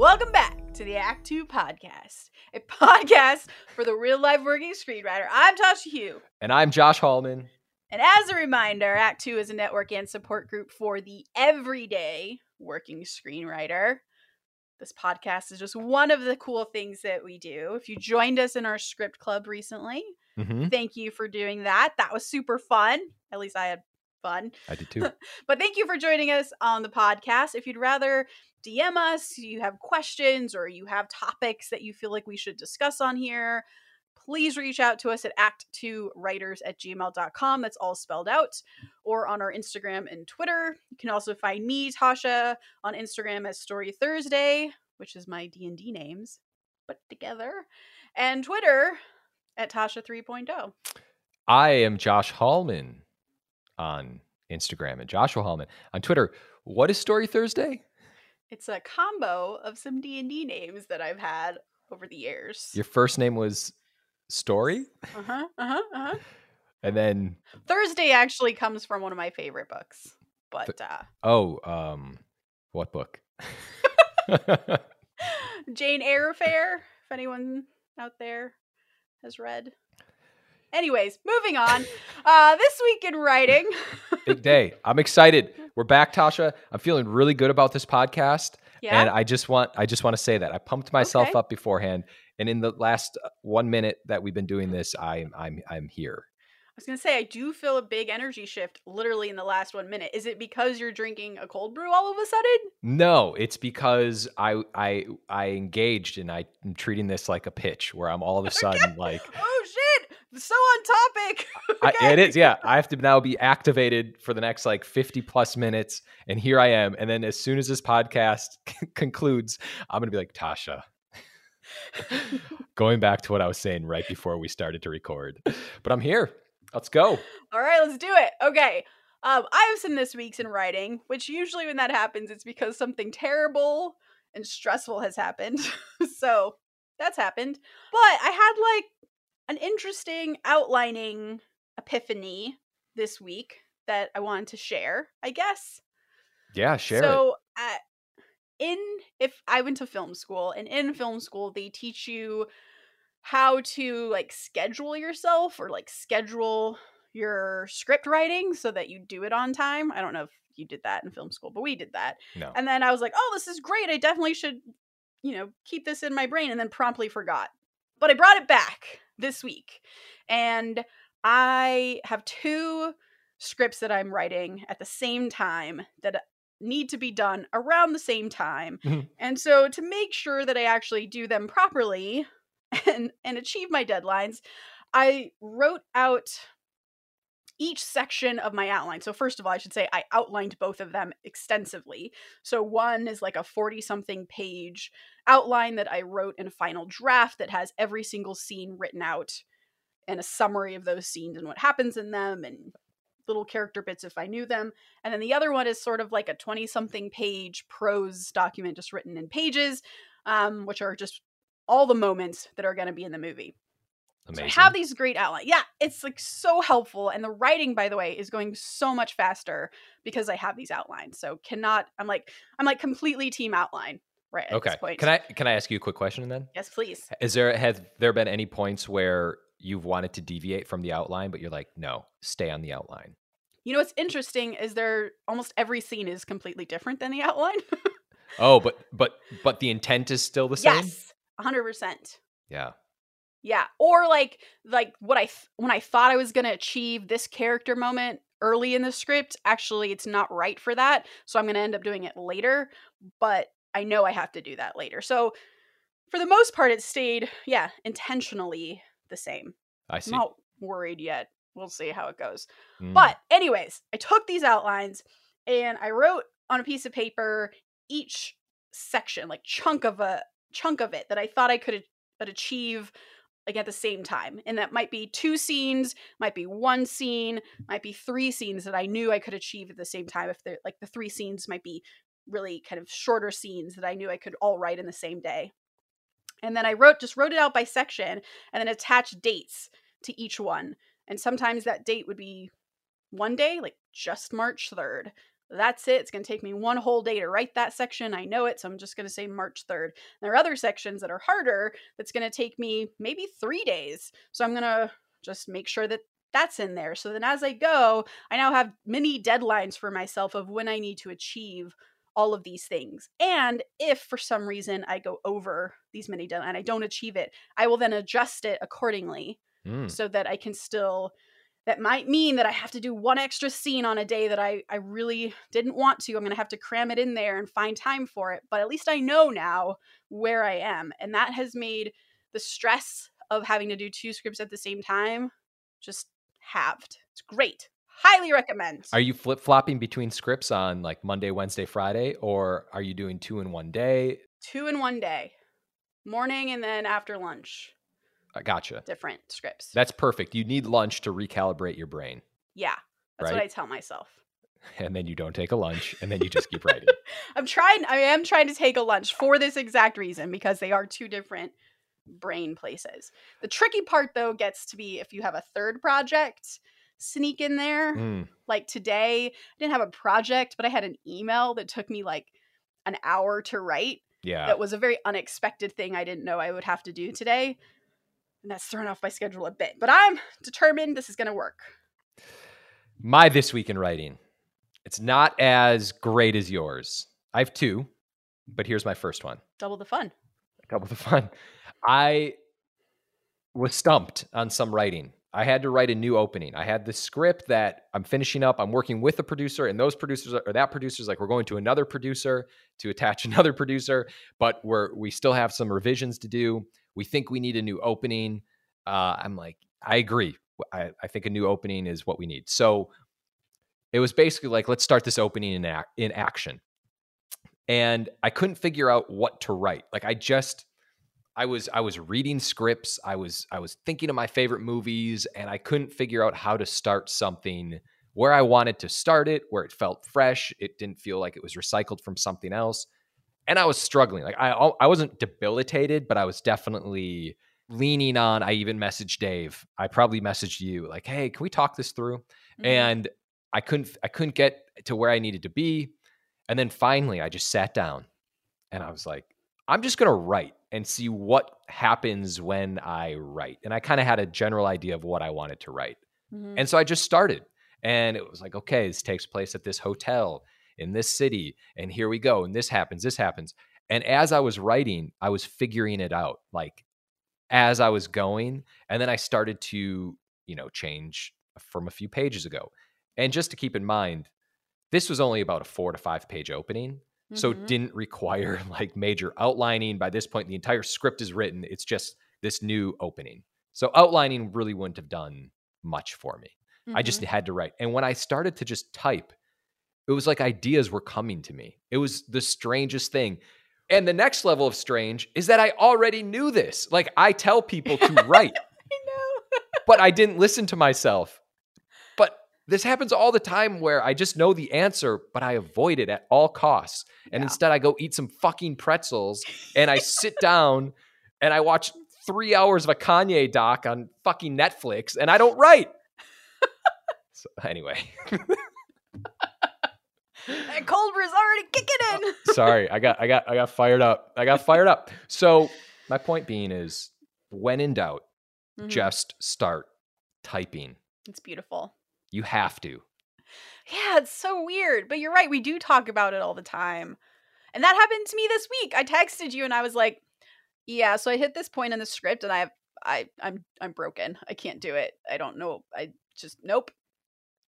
Welcome back to the Act 2 podcast, a podcast for the real life working screenwriter. I'm Tasha Huo. And I'm Josh Hallman. And as a reminder, Act 2 is a network and support group for the everyday working screenwriter. This podcast is just one of the cool things that we do. If you joined us in our script club recently, Mm-hmm. thank you for doing that. That was super fun. At least I had fun. I did too. But thank you for joining us on the podcast. If you'd rather DM us, you have questions or you have topics that you feel like we should discuss on here, please reach out to us at act2writers at gmail.com. That's all spelled out. Or on our Instagram and Twitter. You can also find me, Tasha, on Instagram as Story Thursday, which is my D&D names, put together. And Twitter at Tasha oh. 3.0. I am Josh Hallman on Instagram and Joshua Hallman on Twitter. What is Story Thursday? It's a combo of some D&D names that I've had over the years. Your first name was Story, Uh-huh, uh-huh, uh-huh. and then Thursday actually comes from one of my favorite books. But uh, oh, um, what book? Jane Eyre Affair, if anyone out there has read. Anyways, moving on. Uh, this week in writing. Big day. I'm excited. We're back, Tasha. I'm feeling really good about this podcast. Yeah. And I just want I just want to say that I pumped myself Okay. up beforehand, and in the last uh, one minute that we've been doing this, I'm I'm I'm here. I was gonna say I do feel a big energy shift literally in the last one minute. Is it because you're drinking a cold brew all of a sudden? No, it's because I I I engaged and I am treating this like a pitch where I'm all of a sudden like Oh shit! So on topic. I, it is yeah I have to now be activated for the next like 50 plus minutes and here I am and then as soon as this podcast concludes I'm gonna be like Tasha going back to what I was saying right before we started to record but I'm here let's go All right, let's do it. Okay. Um, I have some this week's in writing, which usually when that happens, it's because something terrible and stressful has happened. so that's happened. But I had like an interesting outlining epiphany this week that I wanted to share, I guess. yeah share it. So uh, in if i went to film school and in film school they teach you how to like schedule yourself or like schedule your script writing so that you do it on time. I don't know if you did that in film school but we did that. No. And then i was like oh this is great. I definitely should you know keep this in my brain and then promptly forgot but i brought it back this week and i have two scripts that i'm writing at the same time that need to be done around the same time Mhm. and so to make sure that i actually do them properly and and achieve my deadlines i wrote out each section of my outline. So first of all, I should say I outlined both of them extensively. So one is like a 40 something page outline that I wrote in a final draft that has every single scene written out and a summary of those scenes and what happens in them and little character bits if I knew them. And then the other one is sort of like a 20 something page prose document just written in pages, um, which are just all the moments that are going to be in the movie. So amazing I have these great outlines. Yeah, it's like so helpful. And the writing, by the way, is going so much faster because I have these outlines. So cannot I'm like I'm like completely team outline right okay can I can I ask you a quick question then Yes, please. Is there have there been any points where you've wanted to deviate from the outline, but you're like, no, stay on the outline? You know what's interesting is there almost every scene is completely different than the outline. Oh, but but but the intent is still the same. yes. 100%. Yeah. Yeah, or like like what I th- when I thought I was going to achieve this character moment early in the script, actually it's not right for that. So I'm going to end up doing it later, but I know I have to do that later. So for the most part it stayed yeah, intentionally the same. I see. I'm not worried yet. We'll see how it goes. Mm. But anyways, I took these outlines and I wrote on a piece of paper each section, like chunk of a chunk of it that I thought I could a- achieve like at the same time. And that might be two scenes, might be one scene, might be three scenes that I knew I could achieve at the same time if they're like the three scenes might be really kind of shorter scenes that I knew I could all write in the same day. And then I wrote just wrote it out by section and then attached dates to each one. And sometimes that date would be one day, like just March 3rd, That's it. It's going to take me one whole day to write that section. I know it, so I'm just going to say March 3rd. There are other sections that are harder that's going to take me maybe three days. So I'm going to just make sure that that's in there. So then as I go, I now have many deadlines for myself of when I need to achieve all of these things. And if for some reason I go over these many deadlines and I don't achieve it, I will then adjust it accordingly Mm. so that I can still that might mean that I have to do one extra scene on a day that I, I really didn't want to. I'm going to have to cram it in there and find time for it. But at least I know now where I am. And that has made the stress of having to do two scripts at the same time just halved. It's great. Highly recommend. Are you flip flopping between scripts on like Monday, Wednesday, Friday, or are you doing two in one day? Two in one day, morning and then after lunch, I gotcha. different scripts. That's perfect. You need lunch to recalibrate your brain, yeah, that's what I tell myself. and then you don't take a lunch, and then you just keep writing. I'm trying. I am trying to take a lunch for this exact reason because they are two different brain places. The tricky part though gets to be if you have a third project sneak in there. Mm, Like today, I didn't have a project, but I had an email that took me like an hour to write. yeah. That was a very unexpected thing I didn't know I would have to do today. And that's thrown off my schedule a bit. But I'm determined this is going to work. My this week in writing. It's not as great as yours. I have two, but here's my first one. Double the fun. Double the fun. I was stumped on some writing. I had to write a new opening. I had the script that I'm finishing up. I'm working with a producer, and those producers or that producer's like, we're going to another producer to attach another producer, but we're we still have some revisions to do. We think we need a new opening. Uh, I'm like, I agree. I, I think a new opening is what we need. So it was basically like, let's start this opening in ac- in action. And I couldn't figure out what to write. Like I just I was I was reading scripts, I was I was thinking of my favorite movies and I couldn't figure out how to start something where I wanted to start it, where it felt fresh, it didn't feel like it was recycled from something else. And I was struggling. Like I I wasn't debilitated, but I was definitely leaning on I even messaged Dave. I probably messaged you like, "Hey, can we talk this through?" Mhm. and I couldn't I couldn't get to where I needed to be. And then finally I just sat down and I was like, I'm just gonna write and see what happens when I write. And I kind of had a general idea of what I wanted to write. Mhm. And so I just started. And it was like, okay, this takes place at this hotel in this city. And here we go. And this happens, this happens. And as I was writing, I was figuring it out, like as I was going. And then I started to, you know, change from a few pages ago. And just to keep in mind, this was only about a four to five page opening. So Mhm. it didn't require like major outlining. By this point, the entire script is written. It's just this new opening. So outlining really wouldn't have done much for me. I just Mhm. had to write. And when I started to just type, it was like ideas were coming to me. It was the strangest thing. And the next level of strange is that I already knew this. Like I tell people to write, I know. but I didn't listen to myself. But this happens all the time where I just know the answer, but I avoid it at all costs. And Yeah. instead, I go eat some fucking pretzels and I sit down and I watch three hours of a Kanye doc on fucking Netflix and I don't write. so, anyway, That cold brew's already kicking in. sorry, I got, I got, I got fired up. I got fired up. So, my point being is when in doubt, Mhm. just start typing. It's beautiful. You have to. Yeah, it's so weird. But you're right. We do talk about it all the time. And that happened to me this week. I texted you and I was like, yeah, so I hit this point in the script and I have I I'm I'm broken. I can't do it. I don't know. I just nope.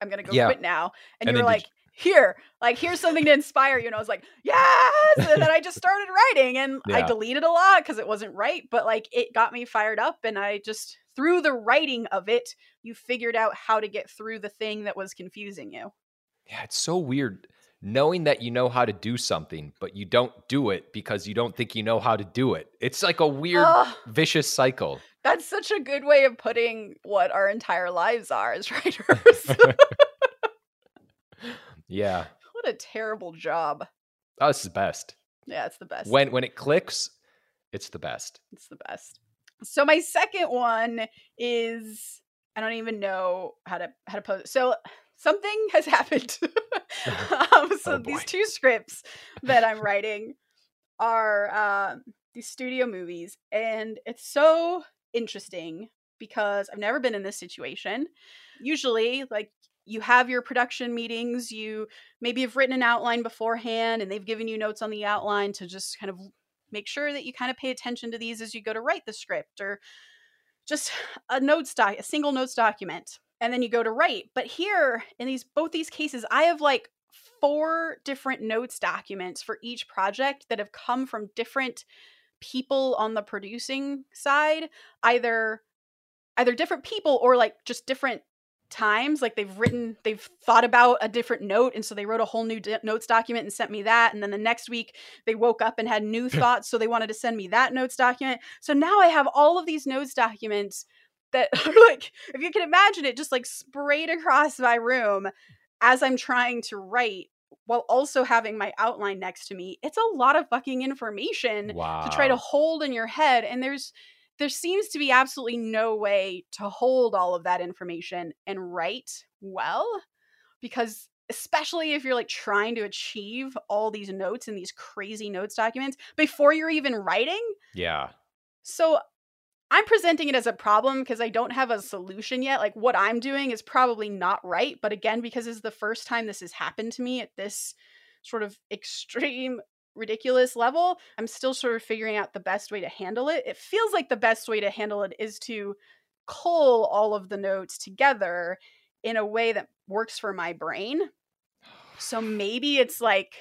I'm going to go Yeah. quit now. And, And you were like, "Here, like here's something to inspire you." And I was like, "Yes!" And then I just started writing and I deleted a lot cuz it wasn't right, but like it got me fired up and I just through the writing of it, you figured out how to get through the thing that was confusing you. Yeah, it's so weird knowing that you know how to do something, but you don't do it because you don't think you know how to do it. It's like a weird, vicious cycle. That's such a good way of putting what our entire lives are as writers. Yeah. what a terrible job. Oh, this is best. Yeah, it's the best. When when it clicks, it's the best. it's the best. So my second one is I don't even know how to how to pose. So something has happened. um, so Oh, these two scripts that I'm writing are uh, these studio movies, and it's so interesting because I've never been in this situation. Usually, like you have your production meetings, you maybe have written an outline beforehand, and they've given you notes on the outline to just kind of make sure that you kind of pay attention to these as you go to write the script, or just a notes doc, a single notes document, and then you go to write. But here, in these both these cases, I have like four different notes documents for each project that have come from different people on the producing side either either different people or like just different times like they've written they've thought about a different note and so they wrote a whole new d- notes document and sent me that and then the next week they woke up and had new thoughts so they wanted to send me that notes document so now i have all of these notes documents that are like if you can imagine it just like sprayed across my room as i'm trying to write while also having my outline next to me it's a lot of fucking information Wow. to try to hold in your head and there's there seems to be absolutely no way to hold all of that information and write well because especially if you're like trying to achieve all these notes in these crazy notes documents before you're even writing Yeah. so I'm presenting it as a problem because I don't have a solution yet. Like what I'm doing is probably not right, but again because it's the first time this has happened to me at this sort of extreme ridiculous level, I'm still sort of figuring out the best way to handle it. It feels like the best way to handle it is to cull all of the notes together in a way that works for my brain. So maybe it's like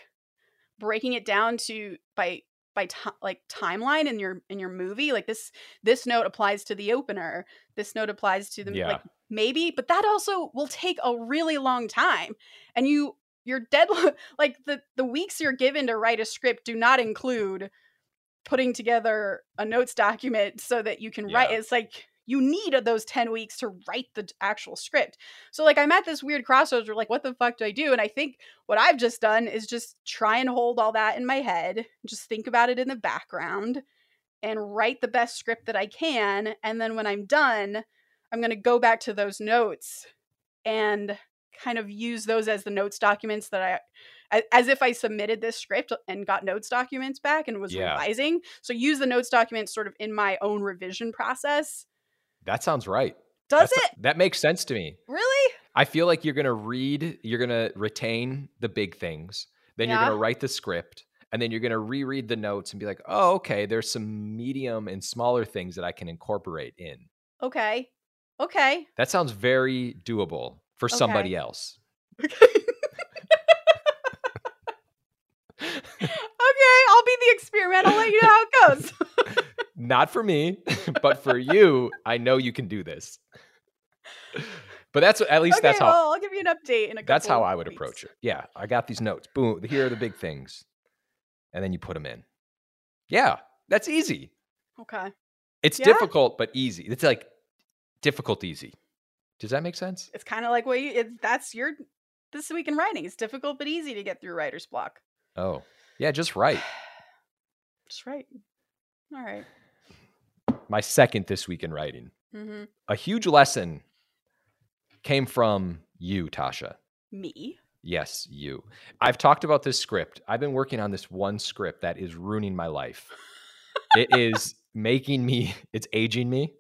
breaking it down to by by ti like timeline in your in your movie like this this note applies to the opener this note applies to the Yeah. like maybe but that also will take a really long time and you your deadline like the the weeks you're given to write a script do not include putting together a notes document so that you can write it's like you need those 10 weeks to write the actual script. So like i'm at this weird crossroads where like what the fuck do i do? And i think what i've just done is just try and hold all that in my head just think about it in the background and write the best script that i can and then when i'm done i'm going to go back to those notes and kind of use those as the notes documents that I, as if i submitted this script and got notes documents back and was Yeah. revising so use the notes documents sort of in my own revision process That sounds right. does That's- it That makes sense to me. really I feel like you're going to read, you're going to retain the big things, then you're going to write the script, and then you're going to reread the notes and be like, oh, okay, there's some medium and smaller things that I can incorporate in. okay okay That sounds very doable for somebody else. okay, I'll be the experiment. I'll let you know how it goes. Not for me, but for you, I know you can do this. But that's at least okay, that's how well, I'll give you an update in a that's how I would weeks. approach it. Yeah, I got these notes. Boom, here are the big things. And then you put them in. Yeah, that's easy. Okay, It's Yeah? difficult but easy. It's like difficult easy. Does that make sense? it's kind of like what you. It, that's your this week in writing. It's difficult but easy to get through writer's block. Oh. Yeah, just write. Just write. All right. My second this week in writing. Mm-hmm. A huge lesson came from you, Tasha. Me. Yes, you. I've talked about this script. I've been working on this one script that is ruining my life. it is making me, it's aging me.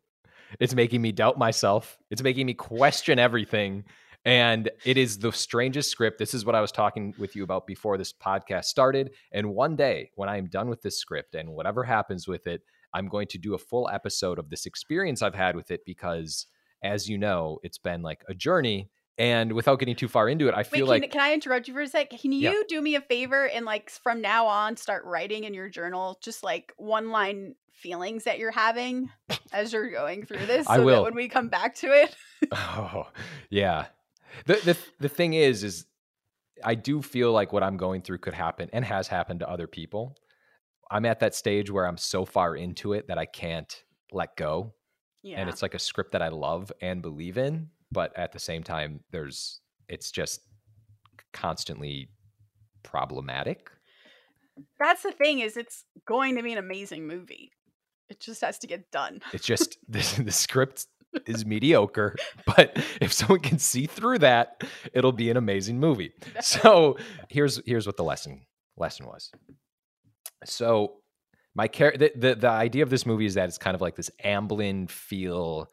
It's making me doubt myself. It's making me question everything. And it is the strangest script. This is what I was talking with you about before this podcast started. And one day, when I am done with this script and whatever happens with it, I'm going to do a full episode of this experience I've had with it because, as you know, it's been like a journey. And without getting too far into it, I Wait, feel can, like can I interrupt you for a sec? Can you Yeah. do me a favor and like from now on start writing in your journal just like one line feelings that you're having as you're going through this, I so will. that when we come back to it, Oh, yeah. The the the thing is is I do feel like what I'm going through could happen and has happened to other people. I'm at that stage where I'm so far into it that I can't let go. yeah, And it's like a script that I love and believe in, but at the same time there's it's just constantly problematic. that's the thing is it's going to be an amazing movie. It just has to get done. It's just the, the script is mediocre. But if someone can see through that, it'll be an amazing movie. So here's here's what the lesson lesson was. So my care the, the the idea of this movie is that it's kind of like this Amblin feel.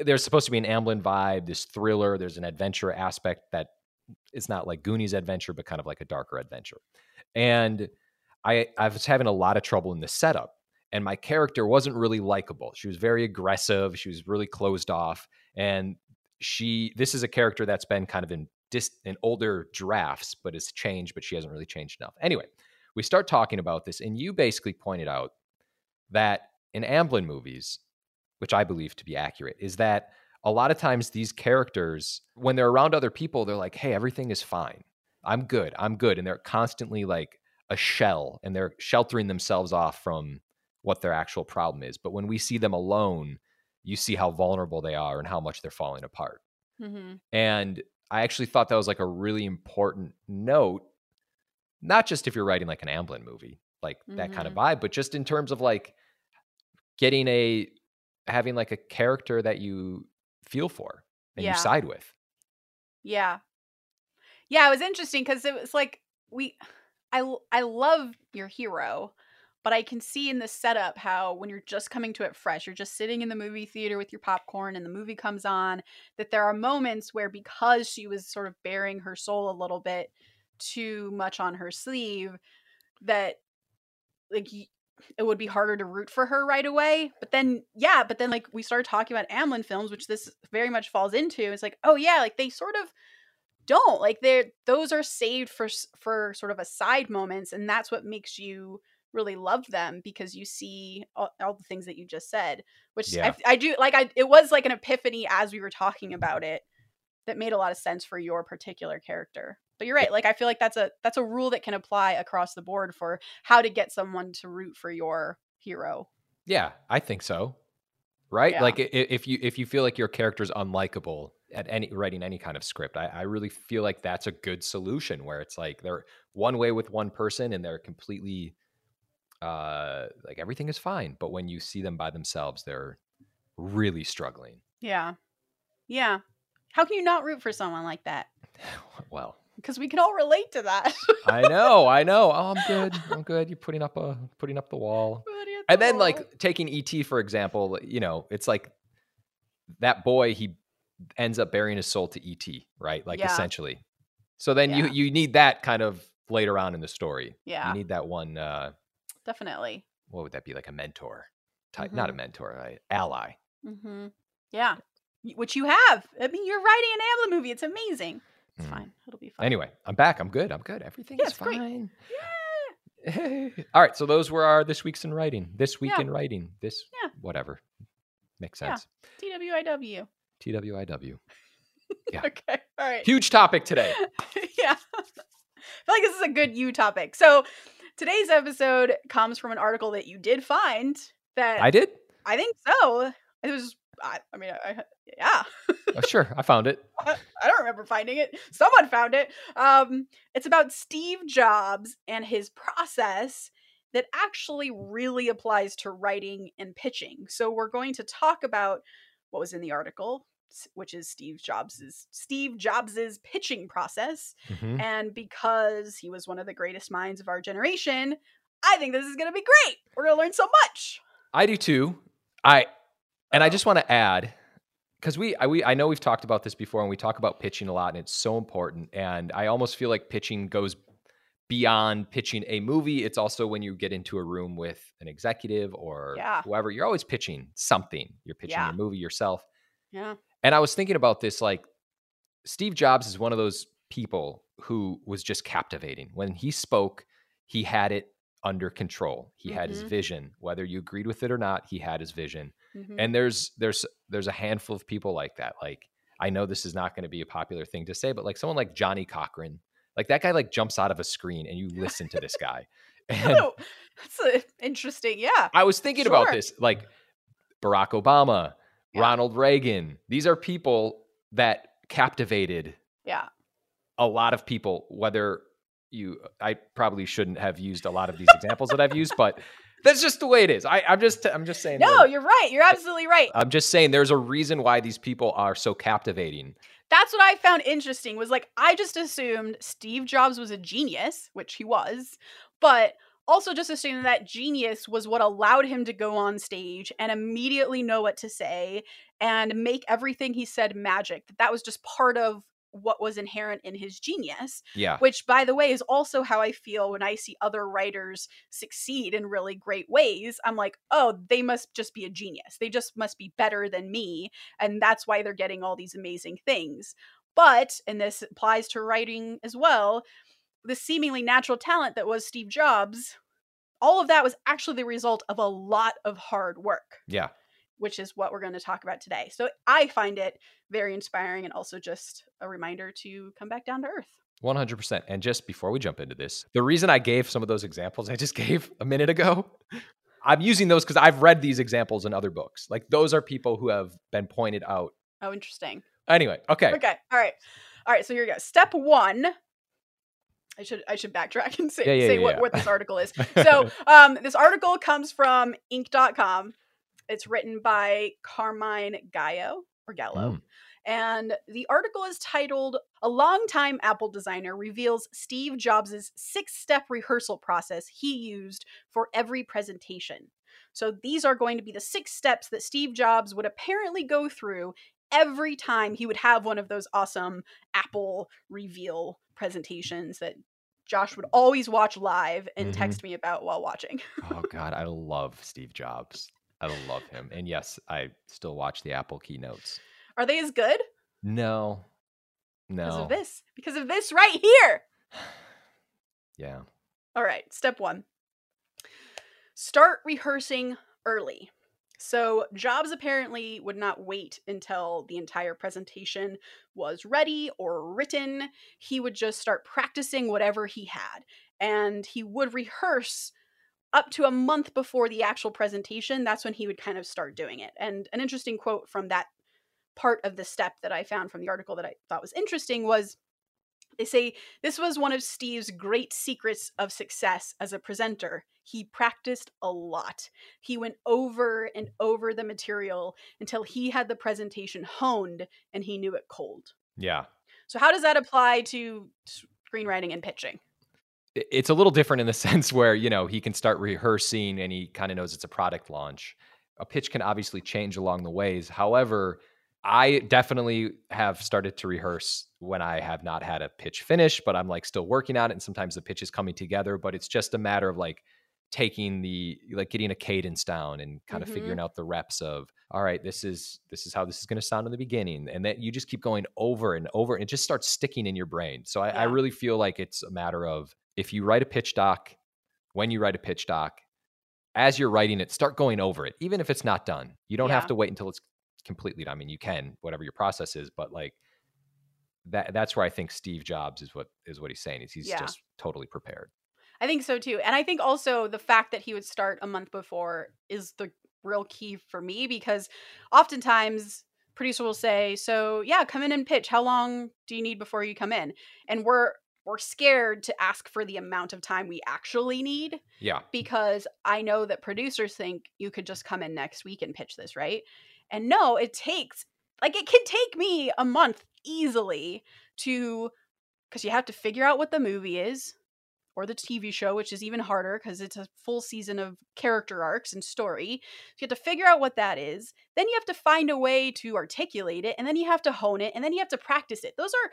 There's supposed to be an Amblin vibe, this thriller. There's an adventure aspect that it's not like Goonies adventure, but kind of like a darker adventure. And I I was having a lot of trouble in the setup and my character wasn't really likable. She was very aggressive. She was really closed off, and she. This is a character that's been kind of in dis, in older drafts, but has changed. But she hasn't really changed enough. Anyway, we start talking about this, and you basically pointed out that in Amblin movies, which I believe to be accurate, is that a lot of times these characters, when they're around other people, they're like, "Hey, everything is fine. I'm good. I'm good," and they're constantly like a shell, and they're sheltering themselves off from what their actual problem is. But when we see them alone, you see how vulnerable they are and how much they're falling apart. Mm-hmm. And I actually thought that was like a really important note, not just if you're writing like an Amblin movie, like mm-hmm. that kind of mm-hmm. vibe, but just in terms of like getting a having like a character that you feel for and yeah. you side with. Yeah. Yeah, it was interesting because it was like we I I love your hero, but I can see in the setup how when you're just coming to it fresh, you're just sitting in the movie theater with your popcorn and the movie comes on, that there are moments where because she was sort of bearing her soul a little bit too much on her sleeve, that like it would be harder to root for her right away. But then, yeah, but then like we started talking about Amblin films, which this very much falls into. It's like, oh yeah, like they sort of don't like they're those are saved for for sort of a side moments, and that's what makes you really love them because you see all, all the things that you just said which yeah. I, I, do like i it was like an epiphany as we were talking about it that made a lot of sense for your particular character but you're right like i feel like that's a that's a rule that can apply across the board for how to get someone to root for your hero yeah i think so right yeah. like if you if you feel like your character's unlikable at any writing any kind of script I, I really feel like that's a good solution where it's like they're one way with one person and they're completely uh, like everything is fine. But when you see them by themselves, they're really struggling. Yeah. Yeah. How can you not root for someone like that? well, because we can all relate to that. I know, I know. Oh, I'm good. I'm good. You're putting up a putting up the wall. The and then wall. like taking ET for example, you know, it's like that boy he ends up bearing his soul to ET, right? Like yeah. essentially. So then yeah. you you need that kind of later on in the story. Yeah. You need that one uh definitely. What would that be like a mentor type? Mm-hmm. Not a mm-hmm. mentor, right? ally. Mm-hmm. Yeah, which you have. I mean, you're writing an Amblin movie. It's amazing. It's mm. fine. It'll be fine. Anyway, I'm back. I'm good. I'm good. Everything yeah, is fine. Yeah. All right. So those were our this week's in writing. This week yeah. in writing. This yeah. whatever makes sense. Yeah. TWIW. TWIW. Yeah. okay. All right. Huge topic today. yeah. I feel like this is a good you topic. So Today's episode comes from an article that you did find that I did. I think so. It was. I, I mean, I, yeah. oh, sure, I found it. I, I, don't remember finding it. Someone found it. Um, it's about Steve Jobs and his process that actually really applies to writing and pitching. So we're going to talk about what was in the article, which is Steve Jobs's Steve Jobs's pitching process. Mm-hmm. And because he was one of the greatest minds of our generation, I think this is going to be great. We're going to learn so much. I do too. I and I just want to add because we I, we I know we've talked about this before and we talk about pitching a lot and it's so important and I almost feel like pitching goes beyond pitching a movie it's also when you get into a room with an executive or yeah. whoever you're always pitching something you're pitching yeah. your movie yourself yeah and I was thinking about this like Steve Jobs is one of those people who was just captivating. When he spoke, he had it under control. He mm-hmm. had his mm-hmm. vision. Whether you agreed with it or not, he had his vision. Mm-hmm. And there's there's there's a handful of people like that. Like I know this is not going to be a popular thing to say, but like someone like Johnnie Cochran, like that guy like jumps out of a screen and you listen to this guy. And oh, that's interesting. Yeah. I was thinking sure. about this like Barack Obama, yeah. Ronald Reagan. These are people that captivated yeah a lot of people whether you I probably shouldn't have used a lot of these examples that I've used but That's just the way it is. I, I'm just I'm just saying. No, you're right. You're absolutely right. I'm just saying there's a reason why these people are so captivating. That's what I found interesting was like I just assumed Steve Jobs was a genius, which he was, but also just assumed that genius was what allowed him to go on stage and immediately know what to say and make everything he said magic. That that was just part of what was inherent in his genius. Yeah. Which, by the way, is also how I feel when I see other writers succeed in really great ways. I'm like, oh, they must just be a genius. They just must be better than me. And that's why they're getting all these amazing things. But, and this applies to writing as well, the seemingly natural talent that was Steve Jobs, all of that was actually the result of a lot of hard work. Yeah which is what we're going to talk about today. So I find it very inspiring and also just a reminder to come back down to earth. 100%. And just before we jump into this, the reason I gave some of those examples I just gave a minute ago, I'm using those because I've read these examples in other books. Like those are people who have been pointed out. Oh, interesting. Anyway, okay. Okay. All right. All right. So here we go. Step one. I should I should backtrack and say, Yeah, yeah, say yeah, what, what this article is. So um, this article comes from Inc.com. It's written by Carmine Gallo or Gallo. Mm. And the article is titled A Longtime Apple Designer Reveals Steve Jobs' six step rehearsal process he used for every presentation. So these are going to be the six steps that Steve Jobs would apparently go through every time he would have one of those awesome Apple reveal presentations that Josh would always watch live and Mhm. text me about while watching. oh God, I love Steve Jobs. I love him. And yes, I still watch the Apple keynotes. Are they as good? No. Because No. of this. Because of this right here. Yeah. All right, step one start rehearsing early. So, Jobs apparently would not wait until the entire presentation was ready or written. He would just start practicing whatever he had. And he would rehearse up to a month before the actual presentation. That's when he would kind of start doing it. And an interesting quote from that part of the step that I found from the article that I thought was interesting was they say this was one of Steve's great secrets of success as a presenter. He practiced a lot. He went over and over the material until he had the presentation honed and he knew it cold. Yeah. So, how does that apply to screenwriting and pitching? It's a little different in the sense where, you know, he can start rehearsing and he kind of knows it's a product launch. A pitch can obviously change along the ways. However, I definitely have started to rehearse when I have not had a pitch finish, but I'm like still working on it. And sometimes the pitch is coming together, but it's just a matter of like taking the like getting a cadence down and kind of Mhm. figuring out the reps of all right this is this is how this is going to sound in the beginning and then you just keep going over and over and it just starts sticking in your brain so I, I really feel like it's a matter of if you write a pitch doc when you write a pitch doc as you're writing it start going over it even if it's not done you don't Yeah. have to wait until it's completely done i mean you can whatever your process is but like that that's where i think steve jobs is what is what he's saying is he's Yeah. just totally prepared I think so too. And I think also the fact that he would start a month before is the real key for me because oftentimes producer will say, "So, yeah, come in and pitch. How long do you need before you come in?" And we're we're scared to ask for the amount of time we actually need yeah because I know that producers think you could just come in next week and pitch this, right? And no, it takes like it can take me a month easily to because you have to figure out what the movie is or the TV show, which is even harder because it's a full season of character arcs and story. So you have to figure out what that is. Then you have to find a way to articulate it, and then you have to hone it, and then you have to practice it. Those are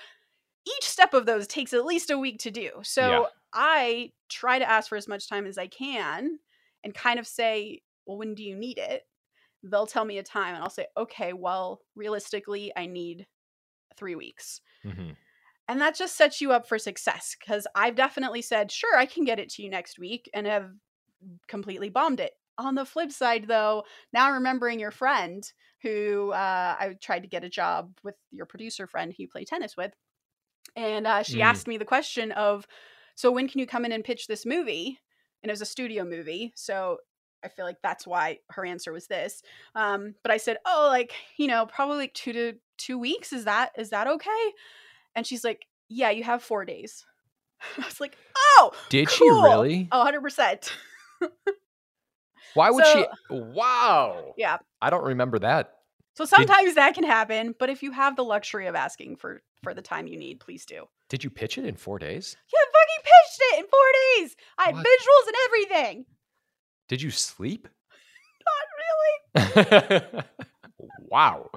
each step of those takes at least a week to do. So Yeah. I try to ask for as much time as I can and kind of say, well, when do you need it? They'll tell me a time, and I'll say, okay, well, realistically, I need three weeks. hmm And that just sets you up for success because I've definitely said, sure, I can get it to you next week and have completely bombed it. On the flip side, though, now remembering your friend who uh, I tried to get a job with your producer friend who you play tennis with. And uh, she Mm. asked me the question of, so when can you come in and pitch this movie? And it was a studio movie. So I feel like that's why her answer was this. Um, but I said, oh, like, you know, probably like two to two weeks. Is that, is that okay? And she's like, yeah, you have four days. I was like, oh, did she really Oh, 100%. Why would So- she? Wow. Yeah. I don't remember that. So sometimes that can happen, but if you have the luxury of asking for for the time you need, please do. Did you pitch it in four days? Yeah, fucking pitched it in four days. I had What? visuals and everything. Did you sleep? Not really. wow.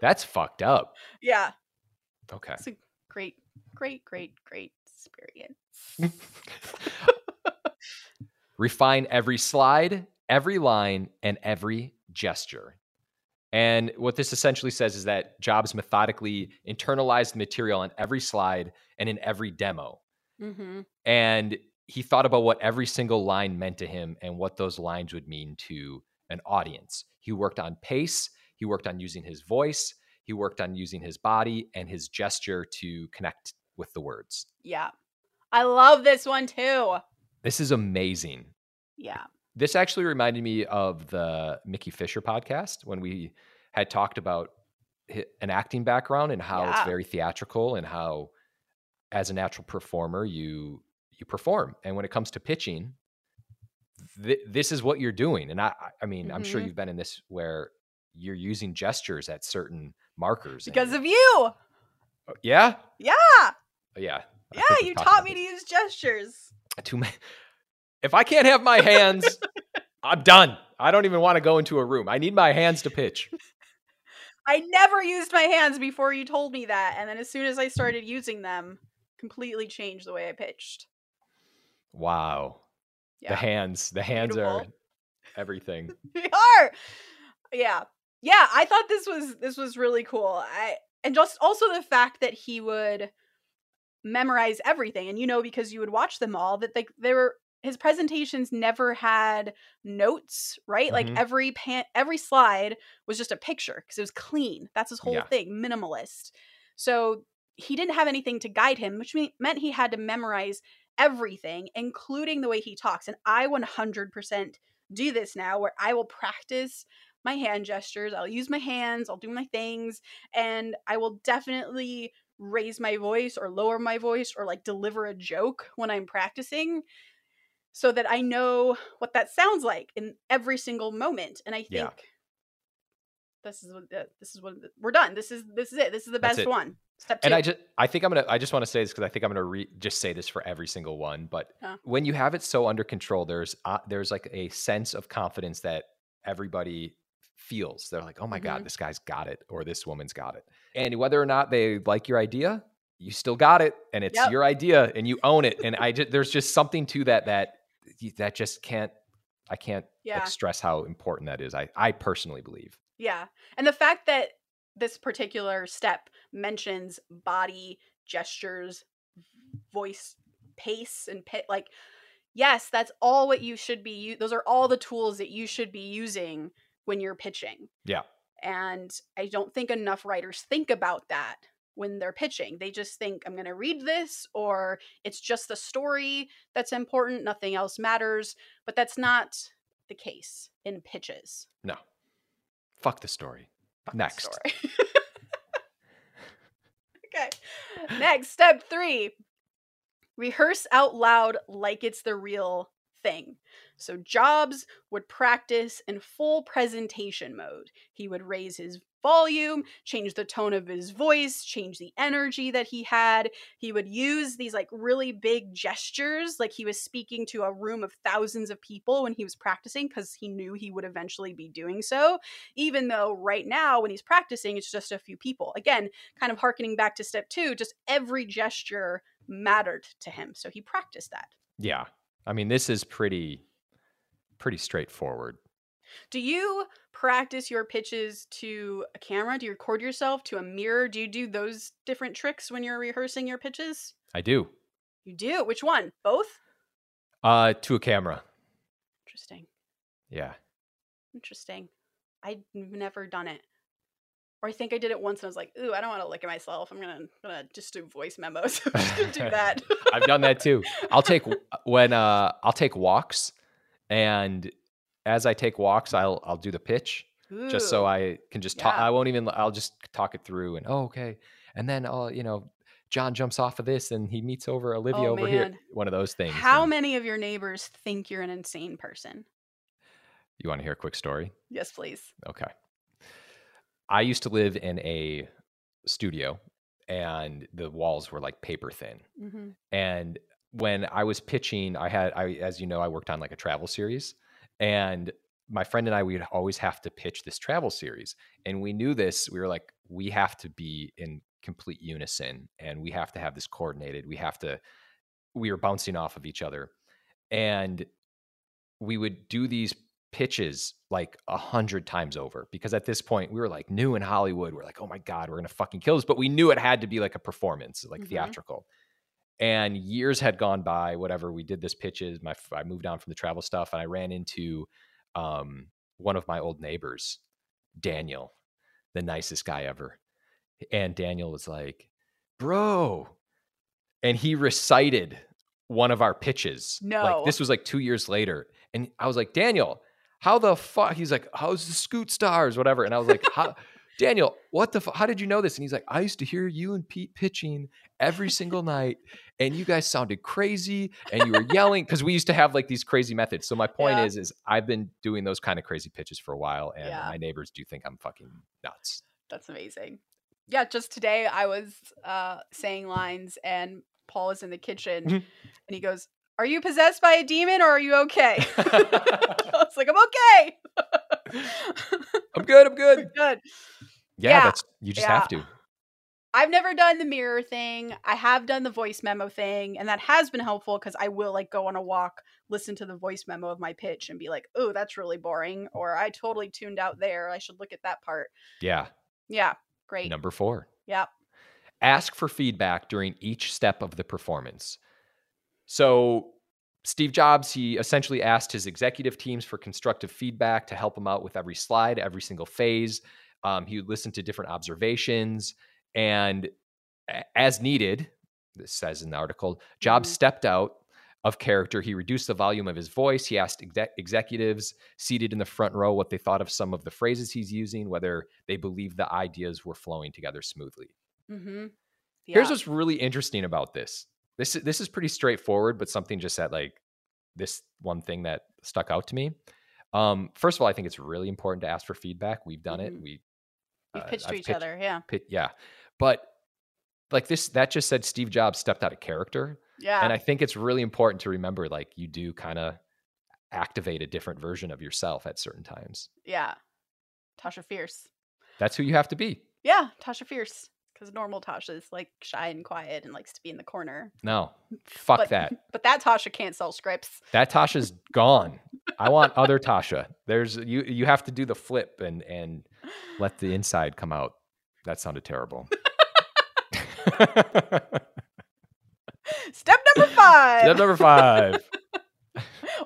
That's fucked up. Yeah, Okay. it's a great, great, great, great experience. Refine every slide, every line, and every gesture. And what this essentially says is that Jobs methodically internalized the material on every slide and in every demo. Mm-hmm. And he thought about what every single line meant to him and what those lines would mean to an audience. He worked on pace, he worked on using his voice, he worked on using his body and his gesture to connect with the words. Yeah, I love this one too. This is amazing. Yeah. This actually reminded me of the Mickey Fisher podcast when we had talked about an acting background and how it's very theatrical and how as a natural performer you you perform and when it comes to pitching th- this is what you're doing and i I- mean i'm sure Mhm. you've been in this where you're using gestures at certain markers Because you're- of you. yeah Yeah. yeah Yeah, you taught me to use gestures. too many. If I can't have my hands, I'm done. I don't even want to go into a room. I need my hands to pitch. I never used my hands before you told me that, and then as soon as I started using them, completely changed the way I pitched. Wow. Yeah. The hands, the hands are everything. we are. Yeah. Yeah, I thought this was this was really cool. I and just also the fact that he would memorize everything and you know because you would watch them all that like they were his presentations never had notes, right? Like Mhm. every pan every slide was just a picture because it was clean. That's his whole Yeah. thing, minimalist. So he didn't have anything to guide him, which mean, meant he had to memorize everything, including the way he talks. And I 100% do this now where I will practice my hand gestures. I'll use my hands, I'll do my things, and I will definitely raise my voice or lower my voice or like deliver a joke when I'm practicing so that I know what that sounds like in every single moment. And I think Yeah. this is what the- this is what we're done. This is this is it. This is the best one. Step two. And I just, I think I'm gonna, I just want to say this because I think I'm gonna re- just say this for every single one. But Yeah. when you have it so under control, there's, uh, there's like a sense of confidence that everybody feels. They're like, oh my god, Mhm. this guy's got it, or this woman's got it. And whether or not they like your idea, you still got it, and it's Yep. your idea, and you own it. And I just, there's just something to that that that just can't, I can't yeah. like stress how important that is. I, I personally believe. Yeah. And the fact that this particular step mentions body, gestures, voice, pace, and pit, like, yes, that's all what you should be. u- Those are all the tools that you should be using when you're pitching. Yeah. And I don't think enough writers think about that when they're pitching. They just think, I'm going to read this, or it's just the story that's important, nothing else matters. But that's not the case in pitches. No, fuck the story. Fuck the Next. story. okay. Next, step three rehearse out loud like it's the real thing. So Jobs would practice in full presentation mode. He would raise his volume, change the tone of his voice, change the energy that he had. He would use these like really big gestures, like he was speaking to a room of thousands of people when he was practicing because he knew he would eventually be doing so. Even though right now, when he's practicing, it's just a few people. Again, kind of harkening back to step two, just every gesture mattered to him. So he practiced that. Yeah. I mean, this is pretty pretty straightforward. Do you practice your pitches to a camera? Do you record yourself to a mirror? Do you do those different tricks when you're rehearsing your pitches? I do. You do. Which one? Both? Uh to a camera. Interesting. Yeah. Interesting. I've never done it. Or I think I did it once and I was like, ooh, I don't want to look at myself. I'm gonna gonna just do voice memos. Just do that. I've done that too. I'll take when uh I'll take walks and as I take walks, I'll I'll do the pitch just so I can just talk. Yeah. I won't even. I'll just talk it through and oh okay, and then I'll you know John jumps off of this and he meets over Olivia Oh, over here. One of those things. How and many of your neighbors think you're an insane person? You want to hear a quick story? Yes, please. Okay. I used to live in a studio and the walls were like paper thin. Mm-hmm. And when I was pitching, I had I as you know, I worked on like a travel series and my friend and I we'd always have to pitch this travel series. And we knew this, we were like we have to be in complete unison and we have to have this coordinated. We have to we were bouncing off of each other. And we would do these pitches like a hundred times over because at this point we were like new in Hollywood. We're like, oh my God, we're gonna fucking kill this. But we knew it had to be like a performance, like Mhm. theatrical. And years had gone by, whatever. We did this pitches. My I moved on from the travel stuff and I ran into um, one of my old neighbors, Daniel, the nicest guy ever. And Daniel was like, bro. And he recited one of our pitches. No. Like this was like two years later. And I was like, Daniel, how the fuck? He's like, how's the Scoot Stars, whatever. And I was like, how, Daniel, what the? Fu- how did you know this? And he's like, I used to hear you and Pete pitching every single night, and you guys sounded crazy, and you were yelling because we used to have like these crazy methods. So my point Yeah. is, is I've been doing those kind of crazy pitches for a while, and Yeah. my neighbors do think I'm fucking nuts. That's amazing. Yeah, just today I was uh, saying lines and Paul is in the kitchen Mhm. and he goes, Are you possessed by a demon or are you okay? I was like, I'm okay. I'm good. I'm good. Good. Yeah, Yeah. that's you just have to. I've never done the mirror thing. I have done the voice memo thing, and that has been helpful because I will like go on a walk, listen to the voice memo of my pitch, and be like, "Oh, that's really boring," or "I totally tuned out there. I should look at that part." Yeah. Yeah, great. Number four. Yep. ask for feedback during each step of the performance. So, Steve Jobs, he essentially asked his executive teams for constructive feedback to help him out with every slide, every single phase. Um, he would listen to different observations, and as needed, this says in the article, Jobs Mhm. stepped out of character. He reduced the volume of his voice. He asked exec- executives seated in the front row what they thought of some of the phrases he's using, whether they believed the ideas were flowing together smoothly. Mm-hmm. Here's what's really interesting about this. This is this is pretty straightforward, but something just that like this one thing that stuck out to me. Um, first of all, I think it's really important to ask for feedback. We've done it. Mhm. We We've uh, pitched to I've each pitched- other. Yeah. pit- yeah, but like this, that just said Steve Jobs stepped out of character, Yeah. and I think it's really important to remember like you do kind of activate a different version of yourself at certain times. yeah. Tasha Fierce. That's who you have to be. Yeah, Tasha Fierce. Because normal Tasha is like shy and quiet and likes to be in the corner. No, fuck But- that. But that Tasha can't sell scripts. That Tasha's gone. I want other Tasha. There's you you have to do the flip and and let the inside come out. That sounded terrible. Step number five. Step number five.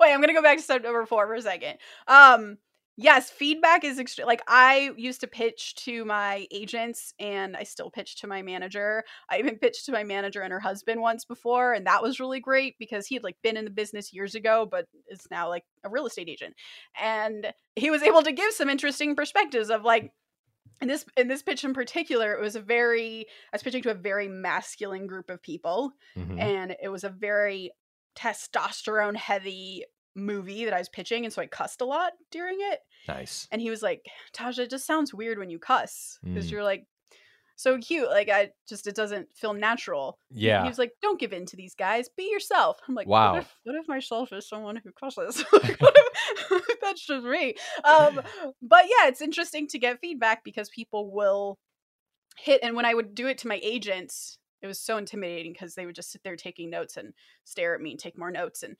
Wait, I'm gonna go back to step number four for a second. Um, yes, feedback is extre- like I used to pitch to my agents, and I still pitch to my manager. I even pitched to my manager and her husband once before, and that was really great because he had like been in the business years ago, but is now like a real estate agent, and he was able to give some interesting perspectives of like. In this in this pitch in particular, it was a very I was pitching to a very masculine group of people, Mhm. and it was a very testosterone heavy movie that I was pitching, and so I cussed a lot during it. Nice. And he was like, "Tasha, it just sounds weird when you cuss because Mm. you're like so cute. Like I just it doesn't feel natural." Yeah. He was like, "Don't give in to these guys. Be yourself." I'm like, Wow. What if, what if myself is someone who cusses? What if, that's just me. Um, but yeah, it's interesting to get feedback because people will hit. And when I would do it to my agents, it was so intimidating because they would just sit there taking notes and stare at me and take more notes. And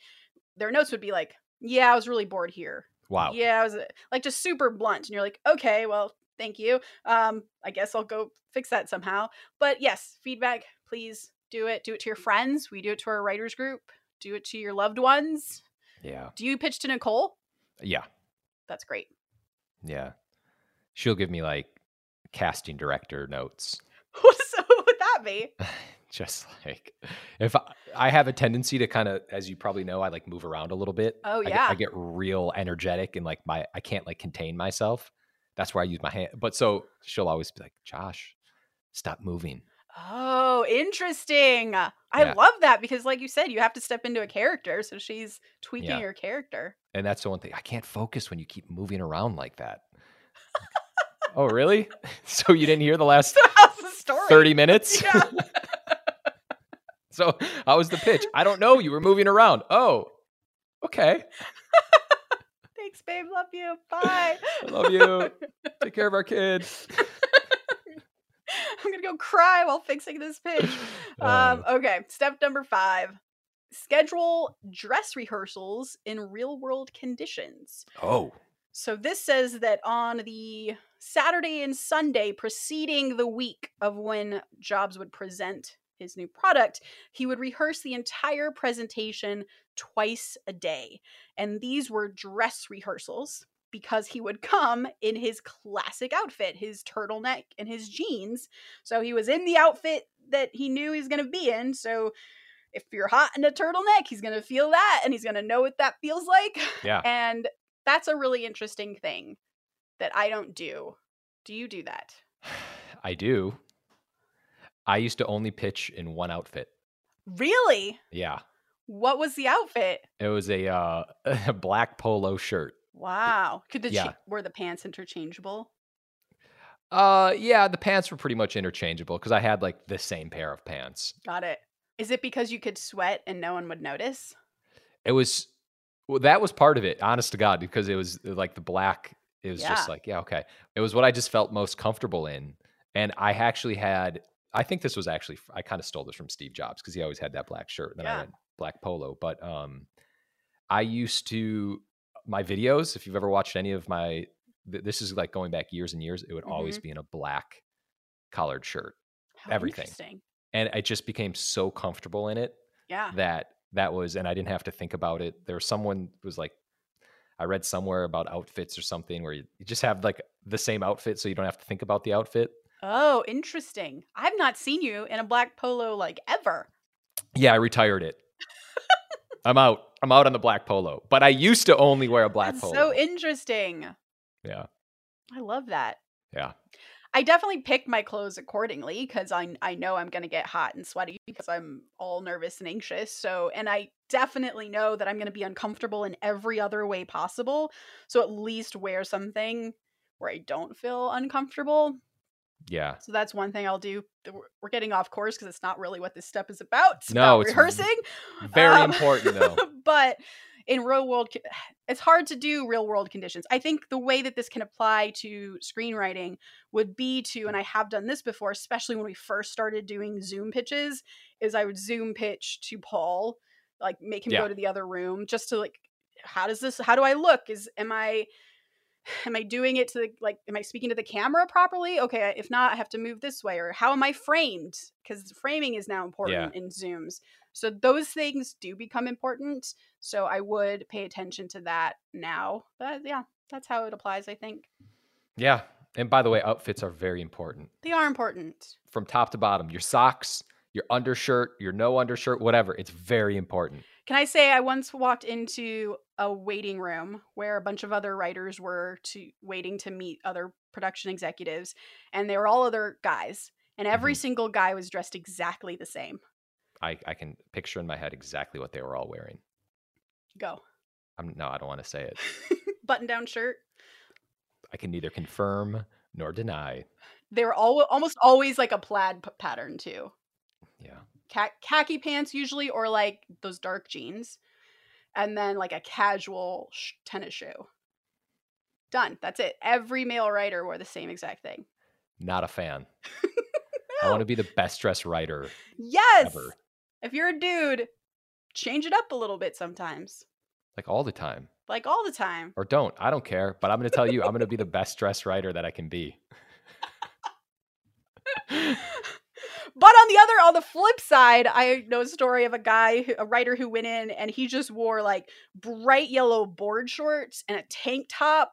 their notes would be like, "Yeah, I was really bored here. Wow. Yeah, I was uh," like just super blunt." And you're like, "Okay, well." Thank you. Um, I guess I'll go fix that somehow. But yes, feedback, please do it. Do it to your friends. We do it to our writers group. Do it to your loved ones. Yeah. Do you pitch to Nicole? Yeah. That's great. Yeah. She'll give me like casting director notes. so what would that be? Just like if I, I have a tendency to kind of, as you probably know, I like move around a little bit. Oh I get- yeah. I get real energetic and like my I can't like contain myself. That's where I use my hand. But so she'll always be like, Josh, stop moving. Oh, interesting. I Yeah. love that because, like you said, you have to step into a character. So she's tweaking Yeah. your character. And that's the one thing I can't focus when you keep moving around like that. oh, really? So you didn't hear the last the story? 30 minutes? Yeah. so how was the pitch? I don't know. You were moving around. Oh, okay. Thanks, babe. Love you. Bye. I love you. Take care of our kid. I'm gonna go cry while fixing this pitch. Um, Uh, okay, step number five: schedule dress rehearsals in real-world conditions. oh, So this says that on the Saturday and Sunday preceding the week of when Jobs would present his new product, he would rehearse the entire presentation twice a day. And these were dress rehearsals because he would come in his classic outfit, his turtleneck and his jeans. So he was in the outfit that he knew he was going to be in. So if you're hot in a turtleneck, he's going to feel that and he's going to know what that feels like. yeah. And that's a really interesting thing that I don't do. Do you do that? I do. I used to only pitch in one outfit. Really? Yeah. What was the outfit? It was a uh, a black polo shirt. Wow. Could the Yeah. cha- were the pants interchangeable? Uh yeah, the pants were pretty much interchangeable because I had like the same pair of pants. Got it. Is it because you could sweat and no one would notice? It was well, that was part of it, honest to God, because it was uh, like the black. It was Yeah. just like, yeah, okay. It was what I just felt most comfortable in. And I actually had, I think this was actually, I kind of stole this from Steve Jobs because he always had that black shirt. And then Yeah. I went black polo. But um, I used to, my videos, if you've ever watched any of my, th- this is like going back years and years, it would always Mm-hmm. be in a black collared shirt. How Everything. Interesting. And I just became so comfortable in it Yeah. that that was and i didn't have to think about it there was someone was like i read somewhere about outfits or something where you, you just have like the same outfit so you don't have to think about the outfit Oh, interesting. I've not seen you in a black polo like ever. yeah i retired it i'm out i'm out on the black polo but i used to only wear a black That's polo so interesting. yeah I love that. yeah I definitely pick my clothes accordingly because I I know I'm gonna get hot and sweaty because I'm all nervous and anxious. So and I definitely know that I'm gonna be uncomfortable in every other way possible. So at least wear something where I don't feel uncomfortable. Yeah So that's one thing I'll do. We're- getting off course because it's not really what this step is about. It's No, about it's rehearsing. very Um, important though but in real world it's hard to do real world conditions i think the way that this can apply to screenwriting would be to and i have done this before especially when we first started doing zoom pitches is i would zoom pitch to paul like make him Yeah. go to the other room just to like how does this how do i look is am i am i doing it to the like am i speaking to the camera properly? Okay if not i have to move this way or how am i framed? Because framing is now important in zooms. So those things do become important so i would pay attention to that now but yeah that's how it applies i think. Yeah and by the way outfits are very important. They are important. From top to bottom your socks your undershirt your no undershirt whatever it's very important Can I say I once walked into a waiting room where a bunch of other writers were to waiting to meet other production executives and they were all other guys and every Mhm. single guy was dressed exactly the same. I, I can picture in my head exactly what they were all wearing. Go. I'm no, I don't want to say it. Button down shirt. I can neither confirm nor deny. They were all almost always like a plaid p- pattern too. Yeah. Kha- khaki pants usually or like those dark jeans and then like a casual sh- tennis shoe. Done. That's it. Every male writer wore the same exact thing. Not a fan. I want to be the best dressed writer Yes. ever. If you're a dude, change it up a little bit sometimes. Like all the time. Like all the time. Or don't. I don't care. But I'm going to tell you, I'm going to be the best dressed writer that I can be. But on the other, on the flip side, I know a story of a guy, who, a writer who went in and he just wore like bright yellow board shorts and a tank top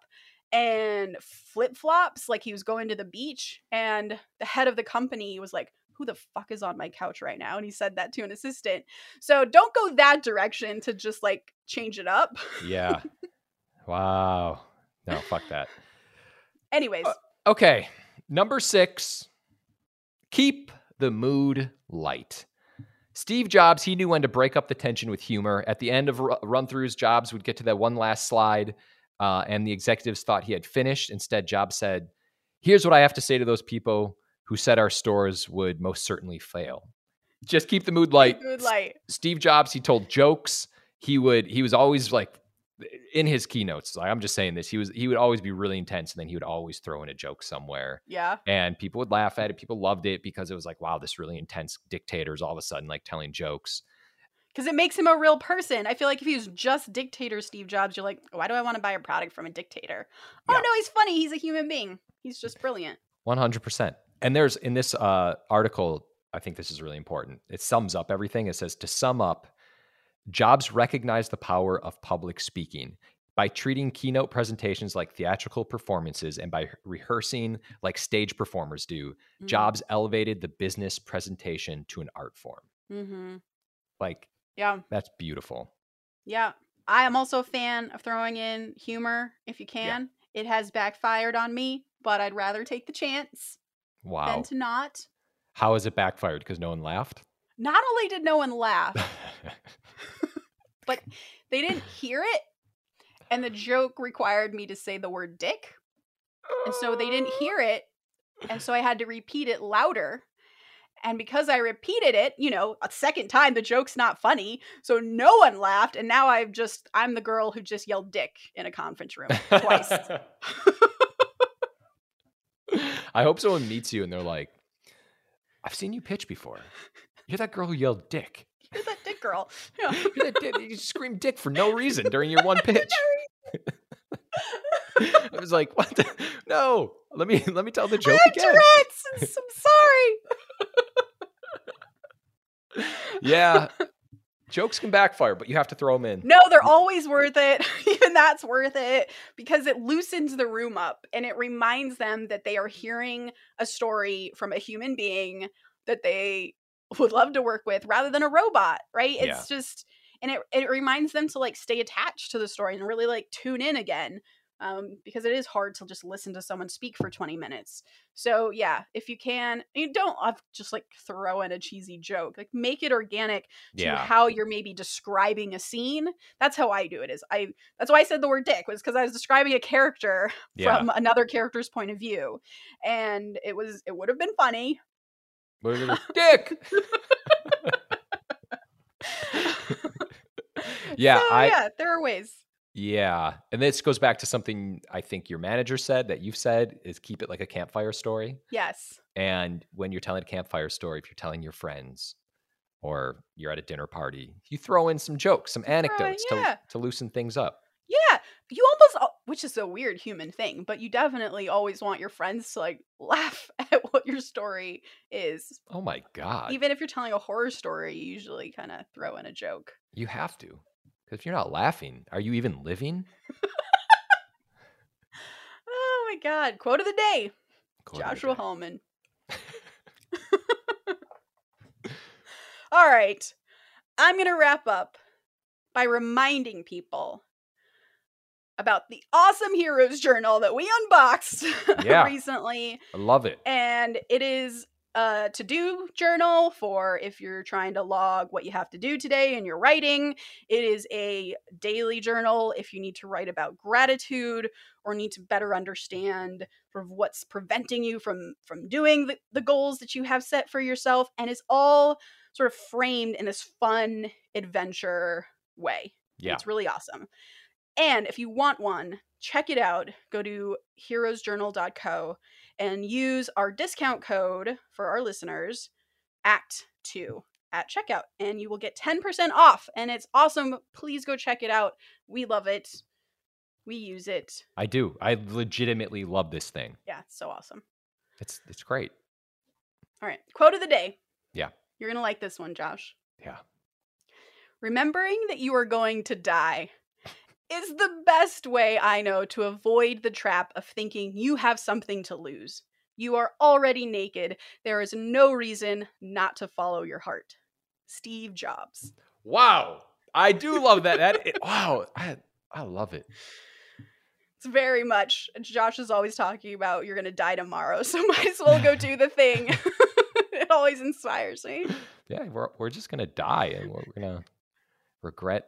and flip flops, like he was going to the beach. And the head of the company was like, Who the fuck is on my couch right now? And he said that to an assistant. So don't go that direction to just like change it up. Yeah. wow. No, fuck that. Anyways, Uh, Okay. Number six keep the mood light. Steve Jobs, he knew when to break up the tension with humor. At the end of run throughs, Jobs would get to that one last slide, uh, and the executives thought he had finished. Instead, Jobs said, Here's what I have to say to those people who said our stores would most certainly fail. Just keep the mood light. Mood light. Steve Jobs, he told jokes. He would, he was always like in his keynotes, like I'm just saying this, he was he would always be really intense and then he would always throw in a joke somewhere. Yeah. And people would laugh at it. People loved it because it was like, wow, this really intense dictator is all of a sudden like telling jokes. Because it makes him a real person. I feel like if he was just dictator Steve Jobs, you're like, why do I want to buy a product from a dictator? Oh Yeah. no, he's funny. He's a human being. He's just brilliant. 100%. And there's in this uh, article, I think this is really important. It sums up everything. It says to sum up, Jobs recognized the power of public speaking by treating keynote presentations like theatrical performances and by rehearsing like stage performers do. Jobs elevated the business presentation to an art form. Mm-hmm. Like Yeah. that's beautiful. Yeah. I am also a fan of throwing in humor if you can. It has backfired on me, but I'd rather take the chance Wow. than to not. How has it backfired? Because no one laughed. Not only did no one laugh, but they didn't hear it, and the joke required me to say the word dick. And so they didn't hear it, and so I had to repeat it louder. And because I repeated it, you know, a second time, the joke's not funny. So no one laughed. And now I've just, I'm the girl who just yelled dick in a conference room twice. I hope someone meets you and they're like, I've seen you pitch before. You're that girl who yelled dick. You're that dick girl. Yeah. You're that dick. You screamed dick for no reason during your one pitch. I was like, what the? No. Let me let me tell the I joke have again. Tourette's. I'm sorry. Yeah. Jokes can backfire, but you have to throw them in. No, they're always worth it. Even that's worth it because it loosens the room up and it reminds them that they are hearing a story from a human being that they would love to work with rather than a robot, right? It's Yeah. just and it it reminds them to like stay attached to the story and really like tune in again. Um, because it is hard to just listen to someone speak for 20 minutes. So yeah, if you can, you don't have just like throw in a cheesy joke. Like make it organic to Yeah. how you're maybe describing a scene. That's how I do it. Is I that's why I said the word dick was because I was describing a character Yeah. from another character's point of view, and it was it would have been funny. Dick. yeah, So, I yeah, there are ways. Yeah. And this goes back to something I think your manager said that you've said is keep it like a campfire story. Yes, And when you're telling a campfire story, if you're telling your friends or you're at a dinner party, you throw in some jokes, some anecdotes yeah. to, to loosen things up. yeah. You almost, al- which is a weird human thing, but you definitely always want your friends to like laugh at what your story is. Oh my God. Even if you're telling a horror story, you usually kind of throw in a joke. you have to. Because if you're not laughing, are you even living? Oh my god! Quote of the day. Quote Joshua day. Hallman. All right. I'm going to wrap up by reminding people about the awesome Heroes Journal that we unboxed Yeah. recently. I love it. And it is a to do journal for if you're trying to log what you have to do today in your writing. It is a daily journal if you need to write about gratitude or need to better understand sort of what's preventing you from from doing the, the goals that you have set for yourself. And it's all sort of framed in this fun adventure way. Yeah. It's really awesome. And if you want one, check it out. Go to heroesjournal.co and use our discount code for our listeners, ACT2 at checkout, and you will get 10% off. And it's awesome. Please go check it out. We love it. We use it. I do. I legitimately love this thing. Yeah, it's so awesome. It's it's great. All right, quote of the day. Yeah. You're going to like this one, Josh. Yeah. Remembering that you are going to die is the best way I know to avoid the trap of thinking you have something to lose. You are already naked. There is no reason not to follow your heart. Steve Jobs. Wow. I do love that. That it, wow. I I love it. It's very much Josh is always talking about you're going to die tomorrow, so might as well go do the thing. it always inspires me. Yeah, we're we're just gonna die and we're gonna regret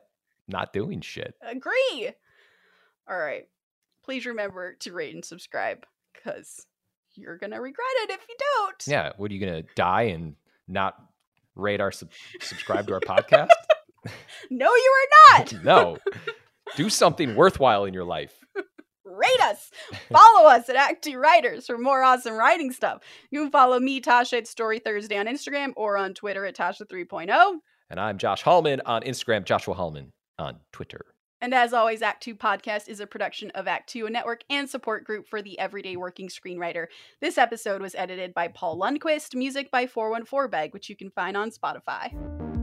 not doing shit. Agree. All right. Please remember to rate and subscribe because you're gonna regret it if you don't. Yeah, what are you gonna die and not rate our sub- subscribe to our podcast? No, you are not. no. Do something worthwhile in your life. Rate us. Follow us at Act Two Writers for more awesome writing stuff. You can follow me, Tasha, at Story Thursday on Instagram or on Twitter at Tasha 3.0. And I'm Josh Hallman on Instagram, Joshua Hallman on Twitter. And as always, Act Two Podcast is a production of Act Two, a network and support group for the everyday working screenwriter. This episode was edited by Paul Lundquist, music by 414 Bag, which you can find on Spotify.